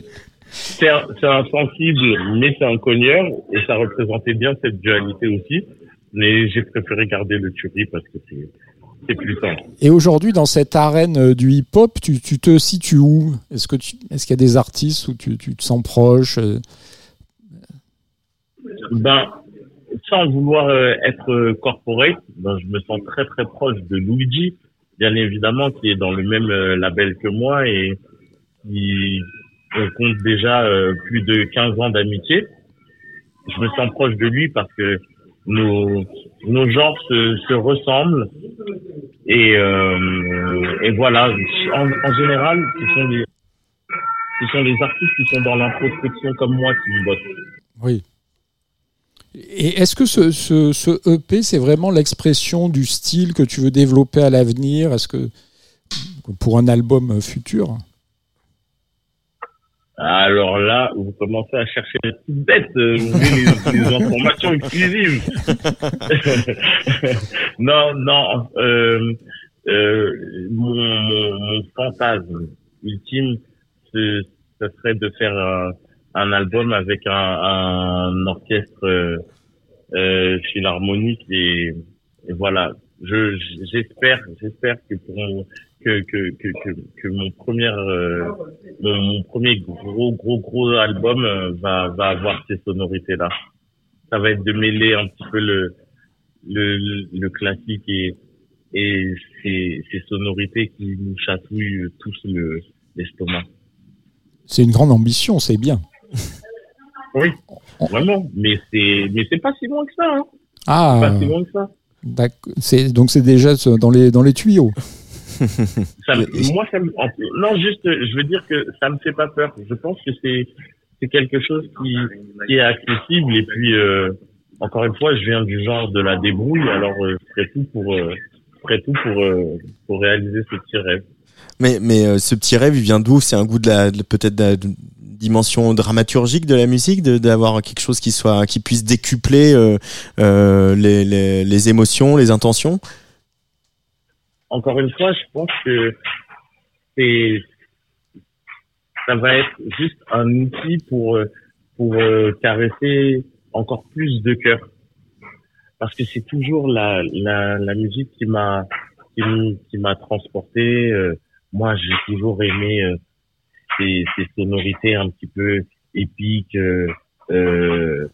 C'est un, c'est un sensible, mais c'est un cogneur, et ça représentait bien cette dualité aussi. Mais j'ai préféré garder le Turi parce que c'est, c'est plus simple. Et aujourd'hui, dans cette arène euh, du hip-hop, tu, tu te situes où? Est-ce que tu, est-ce qu'il y a des artistes où tu, tu te sens proche euh, Ben, sans vouloir euh, être corporate, ben, je me sens très très proche de Luigi, bien évidemment, qui est dans le même label que moi et qui on compte déjà plus de 15 ans d'amitié. Je me sens proche de lui parce que nos, nos genres se, se ressemblent et, euh, et voilà. En, en général, ce sont les ce sont les artistes qui sont dans l'introspection comme moi qui me bottent. Oui. Et est-ce que ce, ce, ce EP, c'est vraiment l'expression du style que tu veux développer à l'avenir? Est-ce que pour un album futur? Alors là, vous commencez à chercher les petites bêtes, euh, vous voulez les, les informations exclusives. non, non. Euh, euh, mon, mon, mon fantasme ultime, ce, ce serait de faire un, un album avec un, un orchestre euh, euh, philharmonique et, et voilà. Je j'espère j'espère que pour que, que, que, mon premier euh, mon, premier gros gros gros album euh, va va avoir ces sonorités là. Ça va être de mêler un petit peu le le, le classique et et ces, ces sonorités qui nous chatouillent tous le l'estomac. C'est une grande ambition, c'est bien. Oui, vraiment. Mais c'est mais c'est pas si loin que ça. Hein. Ah, pas si loin que ça. donc c'est déjà dans les, dans les tuyaux. Ça me- moi, ça me, non, juste, je veux dire que ça me fait pas peur. Je pense que c'est, c'est quelque chose qui, qui est accessible. Et puis, euh, encore une fois, je viens du genre de la débrouille, alors euh, je ferai tout pour, euh, je ferai tout pour, euh, pour réaliser ce petit rêve. Mais, mais euh, ce petit rêve, il vient d'où? C'est un goût de la, peut-être de la dimension dramaturgique de la musique, d'avoir quelque chose qui soit, qui puisse décupler les, les, les émotions, les intentions? Encore une fois, je pense que c'est, ça va être juste un outil pour, euh, pour euh, caresser encore plus de cœur. Parce que c'est toujours la, la, la musique qui m'a, qui, m'a transporté. euh, moi, j'ai toujours aimé euh, ces, ces sonorités un petit peu épiques. Euh, euh,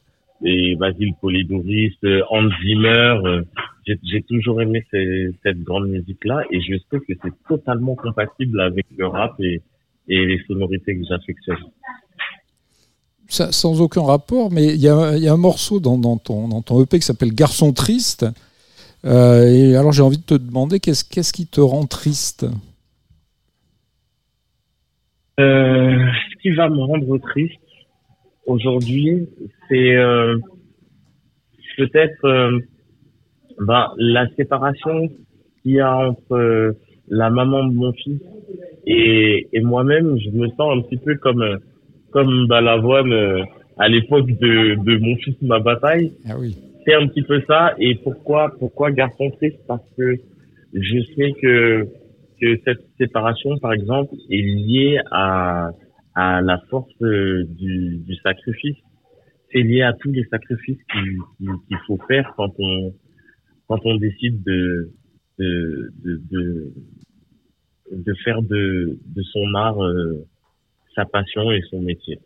et Basile Polidoris, euh, Hans Zimmer. euh, j'ai, toujours aimé ces- cette grande musique-là et je sais que c'est totalement compatible avec le rap et, et les sonorités que j'affectionne. Sans aucun rapport, mais il y a, il y a un morceau dans, dans ton, dans ton EP qui s'appelle Garçon triste. Euh, et alors j'ai envie de te demander qu'est-ce qui te rend triste? Euh, ce qui va me rendre triste aujourd'hui, c'est euh, peut-être euh, bah, la séparation qu'il y a entre euh, la maman de mon fils et, et moi-même. Je me sens un petit peu comme euh, comme Balavoine euh, à l'époque de, de mon fils ma bataille. Ah oui. C'est un petit peu ça. Et pourquoi pourquoi garçon triste? Parce que je sais que que cette séparation, par exemple, est liée à, à la force euh, du, du sacrifice. C'est lié à tous les sacrifices qu'il qu'il faut faire quand on quand on décide de de de, de, de faire de, de son art euh, sa passion et son métier.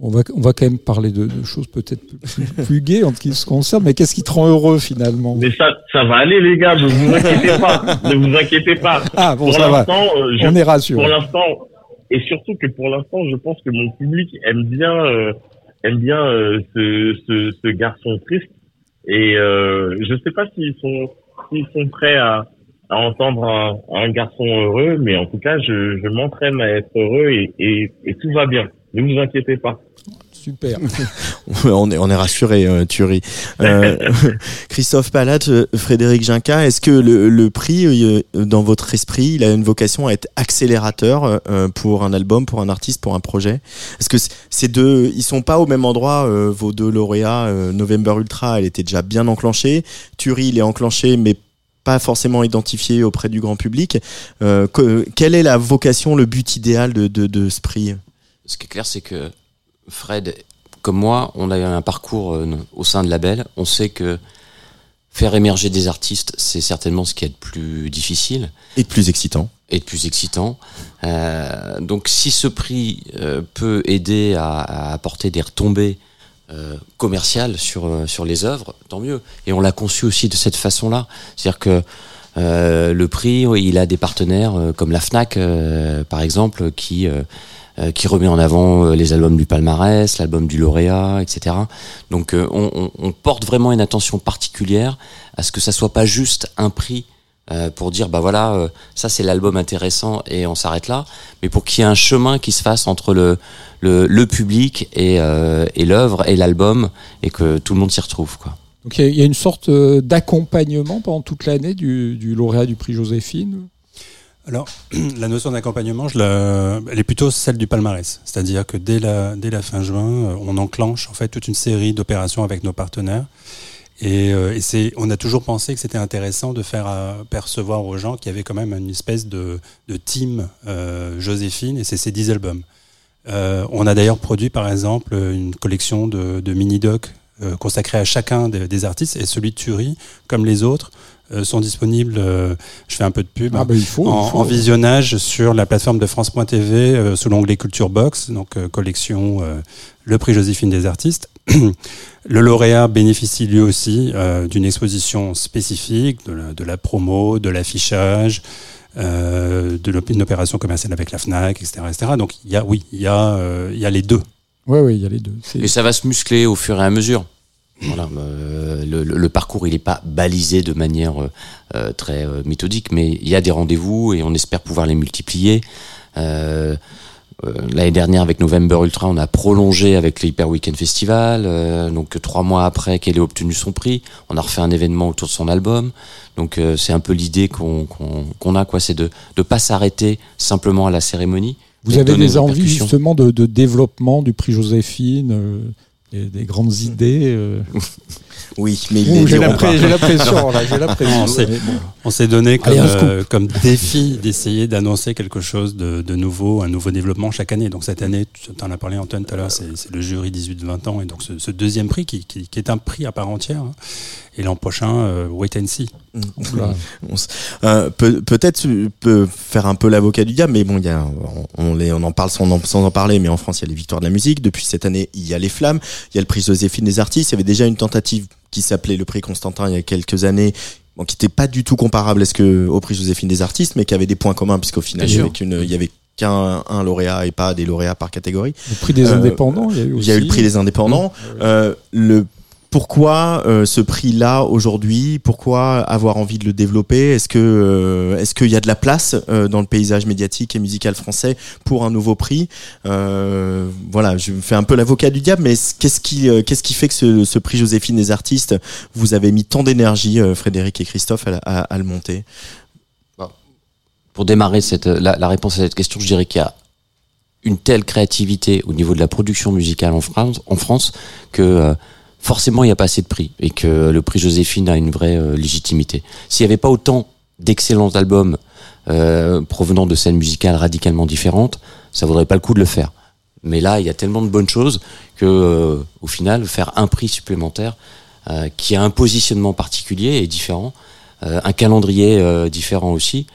on va, on va quand même parler de, de choses peut-être plus, plus gaies en ce qui se concerne, mais qu'est-ce qui te rend heureux finalement? Mais ça, ça va aller, les gars. Ne vous inquiétez pas. ne vous inquiétez pas. Ah, bon, pour ça va. l'instant, euh, je- On est rassuré. Pour l'instant, et surtout que pour l'instant, je pense que mon public aime bien, euh, aime bien euh, ce, ce, ce garçon triste. Et euh, je sais pas s'ils sont, s'ils sont prêts à, à entendre un, un garçon heureux, mais en tout cas, je, je m'entraîne à être heureux et, et, et tout va bien. Ne vous inquiétez pas. Super. on est on est rassuré, euh, Thury. Euh, Christophe Palate, euh, Frédéric Ginca, est-ce que le, le prix euh, dans votre esprit, il a une vocation à être accélérateur euh, pour un album, pour un artiste, pour un projet? Est-ce que ces deux, ils sont pas au même endroit euh, Vos deux lauréats, euh, November Ultra, elle était déjà bien enclenchée. Thury, il est enclenché, mais pas forcément identifié auprès du grand public. Euh, que- quelle est la vocation, le but idéal de, de, de ce prix? Ce qui est clair, c'est que Fred, comme moi, on a eu un parcours euh, au sein de Label. On sait que faire émerger des artistes, c'est certainement ce qui est le plus difficile. Et de plus excitant. Et de plus excitant. Euh, donc si ce prix euh, peut aider à, à apporter des retombées euh, commerciales sur, sur les œuvres, tant mieux. Et on l'a conçu aussi de cette façon-là. C'est-à-dire que le prix, il a des partenaires comme la FNAC, par exemple, qui, qui remet en avant euh, les albums du palmarès, l'album du lauréat, etc. Donc euh, on, porte vraiment une attention particulière à ce que ça soit pas juste un prix euh, pour dire bah voilà euh, ça c'est l'album intéressant et on s'arrête là mais pour qu'il y ait un chemin qui se fasse entre le le, public et, euh, et l'œuvre et l'album et que tout le monde s'y retrouve quoi Donc il y y, a une sorte euh, d'accompagnement pendant toute l'année du, du lauréat du prix Joséphine? Alors, la notion d'accompagnement, elle est plutôt celle du palmarès. C'est-à-dire que dès la, fin juin, euh, on enclenche en fait toute une série d'opérations avec nos partenaires. Et, euh, on a toujours pensé que c'était intéressant de faire euh, percevoir aux gens qu'il y avait quand même une espèce de, team Joséphine, et c'est ces 10 albums. On a d'ailleurs produit par exemple une collection de, mini-docs euh, consacrés à chacun des, des artistes, et celui de Thury, comme les autres, sont disponibles, euh, je fais un peu de pub, Ah bah, il faut, en, il faut. en visionnage sur la plateforme de France.tv euh, sous l'onglet Culture Box, donc euh, collection euh, Le prix Joséphine des artistes. Le lauréat bénéficie lui aussi euh, d'une exposition spécifique, de la, de la promo, de l'affichage, euh, de l'op- une opération commerciale avec la FNAC, etc. etc. Donc il y a, oui, il y, a, euh, il y a les deux. Oui, oui, il y a les deux. Et ça va se muscler au fur et à mesure voilà, euh, le, parcours il n'est pas balisé de manière euh, euh, très euh, méthodique, mais il y a des rendez-vous et on espère pouvoir les multiplier. L'année dernière avec November Ultra, on a prolongé avec le Hyper Weekend Festival. euh, donc trois mois après qu'elle ait obtenu son prix, on a refait un événement autour de son album. Donc euh, c'est un peu l'idée qu'on qu'on qu'on a, quoi, c'est de ne pas s'arrêter simplement à la cérémonie. Vous avez des envies justement de, de développement du prix Joséphine, des, des grandes idées. euh. Oui, mais ils les j'ai la, pression, là, j'ai la pression. On s'est- donné comme, Allez, euh, comme défi d'essayer d'annoncer quelque chose de, de nouveau, un nouveau développement chaque année. Donc cette année, tu en as parlé Antoine tout à l'heure, c'est c'est le jury 18-20 ans et donc ce, ce deuxième prix qui, qui, qui est un prix à part entière. hein. Et l'an prochain, euh, wait and see. On s- euh, peut- Peut-être tu peux faire un peu l'avocat du diable, mais bon, il y a, on, les, on en parle sans en, sans en parler, mais en France, il y a les victoires de la musique. Depuis cette année, il y a les flammes, il y a le prix Joséphine des artistes. Il y avait déjà une tentative qui s'appelait le prix Constantin il y a quelques années. Bon, qui n'était pas du tout comparable est-ce que au prix Joséphine des artistes, mais qui avait des points communs puisqu'au final il y avait qu'une- il y avait qu'un un lauréat et pas des lauréats par catégorie. Le prix des Euh, indépendants, il y a eu Il y a eu aussi. le prix des indépendants. Euh, le pourquoi euh, ce prix-là aujourd'hui? Pourquoi avoir envie de le développer? Est-ce que euh, est-ce qu'il y a de la place euh, dans le paysage médiatique et musical français pour un nouveau prix? Euh, Voilà, je fais un peu l'avocat du diable, mais qu'est-ce qui euh, qu'est-ce qui fait que ce, prix Joséphine des artistes vous avez mis tant d'énergie, euh, Frédéric et Christophe, à, à- à le monter? Pour démarrer cette, la, la réponse à cette question, je dirais qu'il y a une telle créativité au niveau de la production musicale en France, en France que forcément il n'y a pas assez de prix et que le prix Joséphine a une vraie euh, légitimité. S'il n'y avait pas autant d'excellents albums euh, provenant de scènes musicales radicalement différentes, ça vaudrait pas le coup de le faire. Mais là, il y a tellement de bonnes choses que, euh, au final, faire un prix supplémentaire qui a un positionnement particulier et différent, un calendrier différent aussi,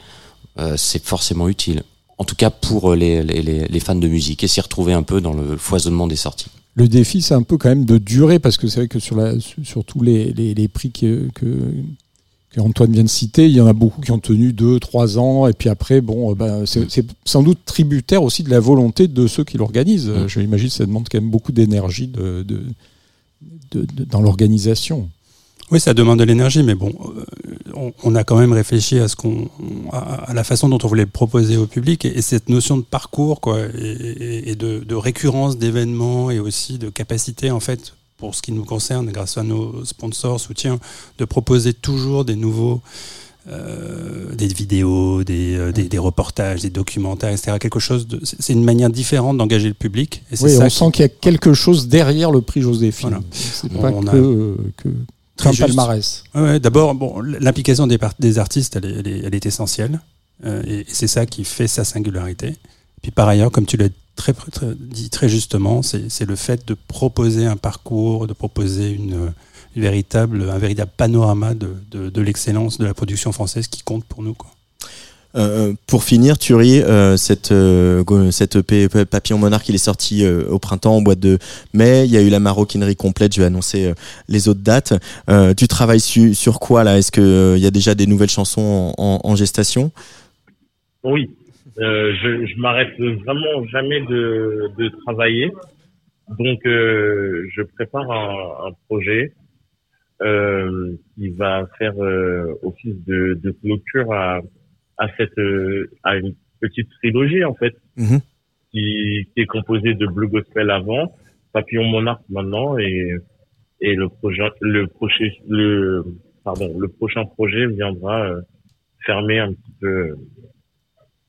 c'est forcément utile. En tout cas pour les fans de musique et s'y retrouver un peu dans le foisonnement des sorties. Le défi, c'est un peu quand même de durer, parce que c'est vrai que sur, la, sur tous les, les, les prix que, que, que Antoine vient de citer, il y en a beaucoup qui ont tenu 2, 3 ans, et puis après, bon, euh, ben, c'est sans doute tributaire aussi de la volonté de ceux qui l'organisent. Je l'imagine, ça demande quand même beaucoup d'énergie de, de, de- de- dans l'organisation. Oui, ça demande de l'énergie, mais bon, euh, on, on a quand même réfléchi à ce qu'on, à, à la façon dont on voulait le proposer au public et, et cette notion de parcours, quoi, et, et- et de, de récurrence d'événements et aussi de capacité, en fait, pour ce qui nous concerne, grâce à nos sponsors, soutiens, de proposer toujours des nouveaux, euh, des vidéos, des, euh, des, des reportages, des documentaires, etc. Quelque chose de, c'est une manière différente d'engager le public. Et Oui, ça on qui- sent qu'il y a quelque chose derrière le prix Joséphine. Voilà. C'est On- pas on a- que, que Très juste. palmarès. Ouais, D'abord, bon, l'implication des, artistes, elle est, elle est- elle est essentielle. Euh, et et c'est ça qui fait sa singularité. Puis par ailleurs, comme tu l'as très, très- dit très justement, c'est c'est le fait de proposer un parcours, de proposer une, une véritable, un véritable panorama de, de, de l'excellence de la production française qui compte pour nous. Quoi. Euh, pour finir, Thury, euh, cette, euh, cette EP Papillon Monarque, il est sorti au printemps en boîte de mai. Il y a eu la maroquinerie complète. Je vais annoncer les autres dates. Tu travailles su- sur quoi là? Est-ce euh, il y a déjà des nouvelles chansons en, en- gestation? Oui, euh, je, je m'arrête vraiment jamais de, de travailler. Donc, euh, je prépare un, un projet euh, qui va faire office de, de clôture à, à cette euh, à une petite trilogie en fait, Mhm. qui, qui est composée de Blue Gospel avant, Papillon Monarque maintenant et et le projet le prochain le pardon le prochain projet viendra euh, fermer un petit peu euh,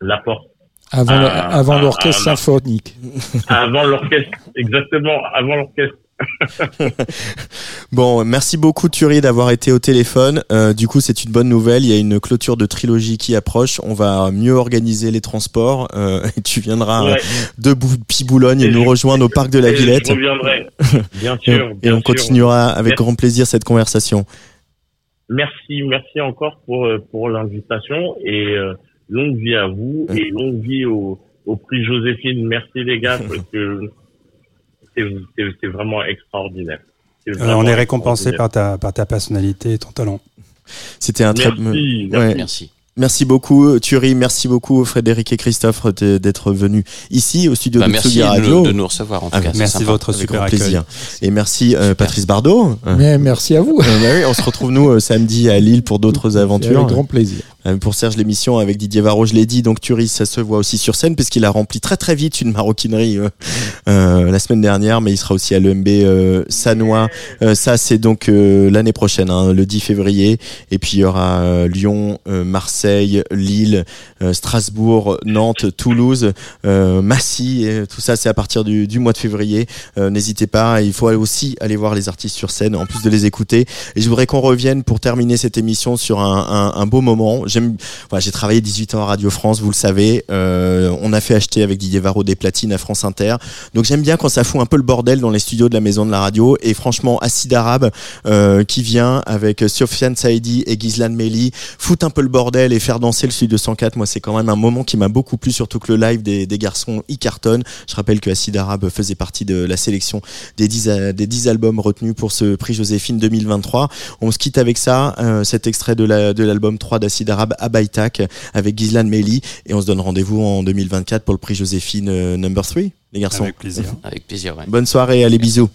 la porte Avant, à- avant à- l'orchestre à- symphonique. avant l'orchestre exactement avant l'orchestre Bon, merci beaucoup Thury d'avoir été au téléphone. Euh, du coup, c'est une bonne nouvelle. Il y a une clôture de trilogie qui approche. On va mieux organiser les transports. Euh, et tu viendras Ouais. euh, de Bou- Piboulogne et nous rejoindre au parc de la Et Villette. je reviendrai bien sûr et, on sûr. continuera avec Merci. grand plaisir cette conversation. Merci, merci encore pour euh, pour l'invitation et euh, longue vie à vous et longue vie au, au prix Joséphine. Merci les gars parce que c'est vraiment extraordinaire. Euh, vraiment on est récompensé par ta, par ta personnalité et ton talent. C'était un très Merci, Ouais. merci. Merci beaucoup Thury, merci beaucoup Frédéric et Christophe de- d'être venus ici au studio Bah, de merci Tsugi de Radio. de nous recevoir, en tout cas, c'est Merci sympa. votre super grand accueil. plaisir. Et merci euh, Patrice Bardot. Euh, Mais merci à vous. euh, bah oui, on se retrouve nous euh, samedi à Lille pour d'autres aventures. Avec grand plaisir. Euh, Pour Serge l'émission avec Didier Varro, je l'ai dit, donc Thury, ça se voit aussi sur scène puisqu'il a rempli très très vite une maroquinerie euh, euh, la semaine dernière, mais il sera aussi à l'EMB euh, Sanois. Euh, ça, c'est donc euh, l'année prochaine, hein, le 10 février. Et puis il y aura euh, Lyon, euh, Marseille, Lille, euh, Strasbourg, Nantes, Toulouse, euh, Massy. Et tout ça, c'est à partir du, du mois de février. Euh, N'hésitez pas. Il faut aussi aller voir les artistes sur scène, en plus de les écouter. Et je voudrais qu'on revienne pour terminer cette émission sur un, un, un beau moment. J'ai travaillé 18 ans à Radio France, vous le savez. Euh, on a fait acheter avec Didier Varro des platines à France Inter. Donc j'aime bien quand ça fout un peu le bordel dans les studios de la maison de la radio. Et franchement, Acide Arabe euh, qui vient avec Sofiane Saidi et Gizlan Meli, fout un peu le bordel et faire danser le Studio 104. Moi, c'est quand même un moment qui m'a beaucoup plu, surtout que le live des, garçons y cartonne. Je rappelle que Acide Arabe faisait partie de la sélection des 10, a- des 10 albums retenus pour ce prix Joséphine 2023. On se quitte avec ça, euh, cet extrait de l'album 3 d'Acide Arabe à Baïtak avec Gizlan Meli. Et on se donne rendez-vous en 2024 pour le prix Joséphine euh, number 3, les garçons. Avec plaisir. Avec plaisir, ouais. Bonne soirée, allez bisous.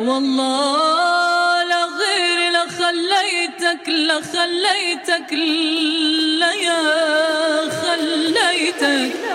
والله لغيري لخليتك لخليتك لا يا خليتك.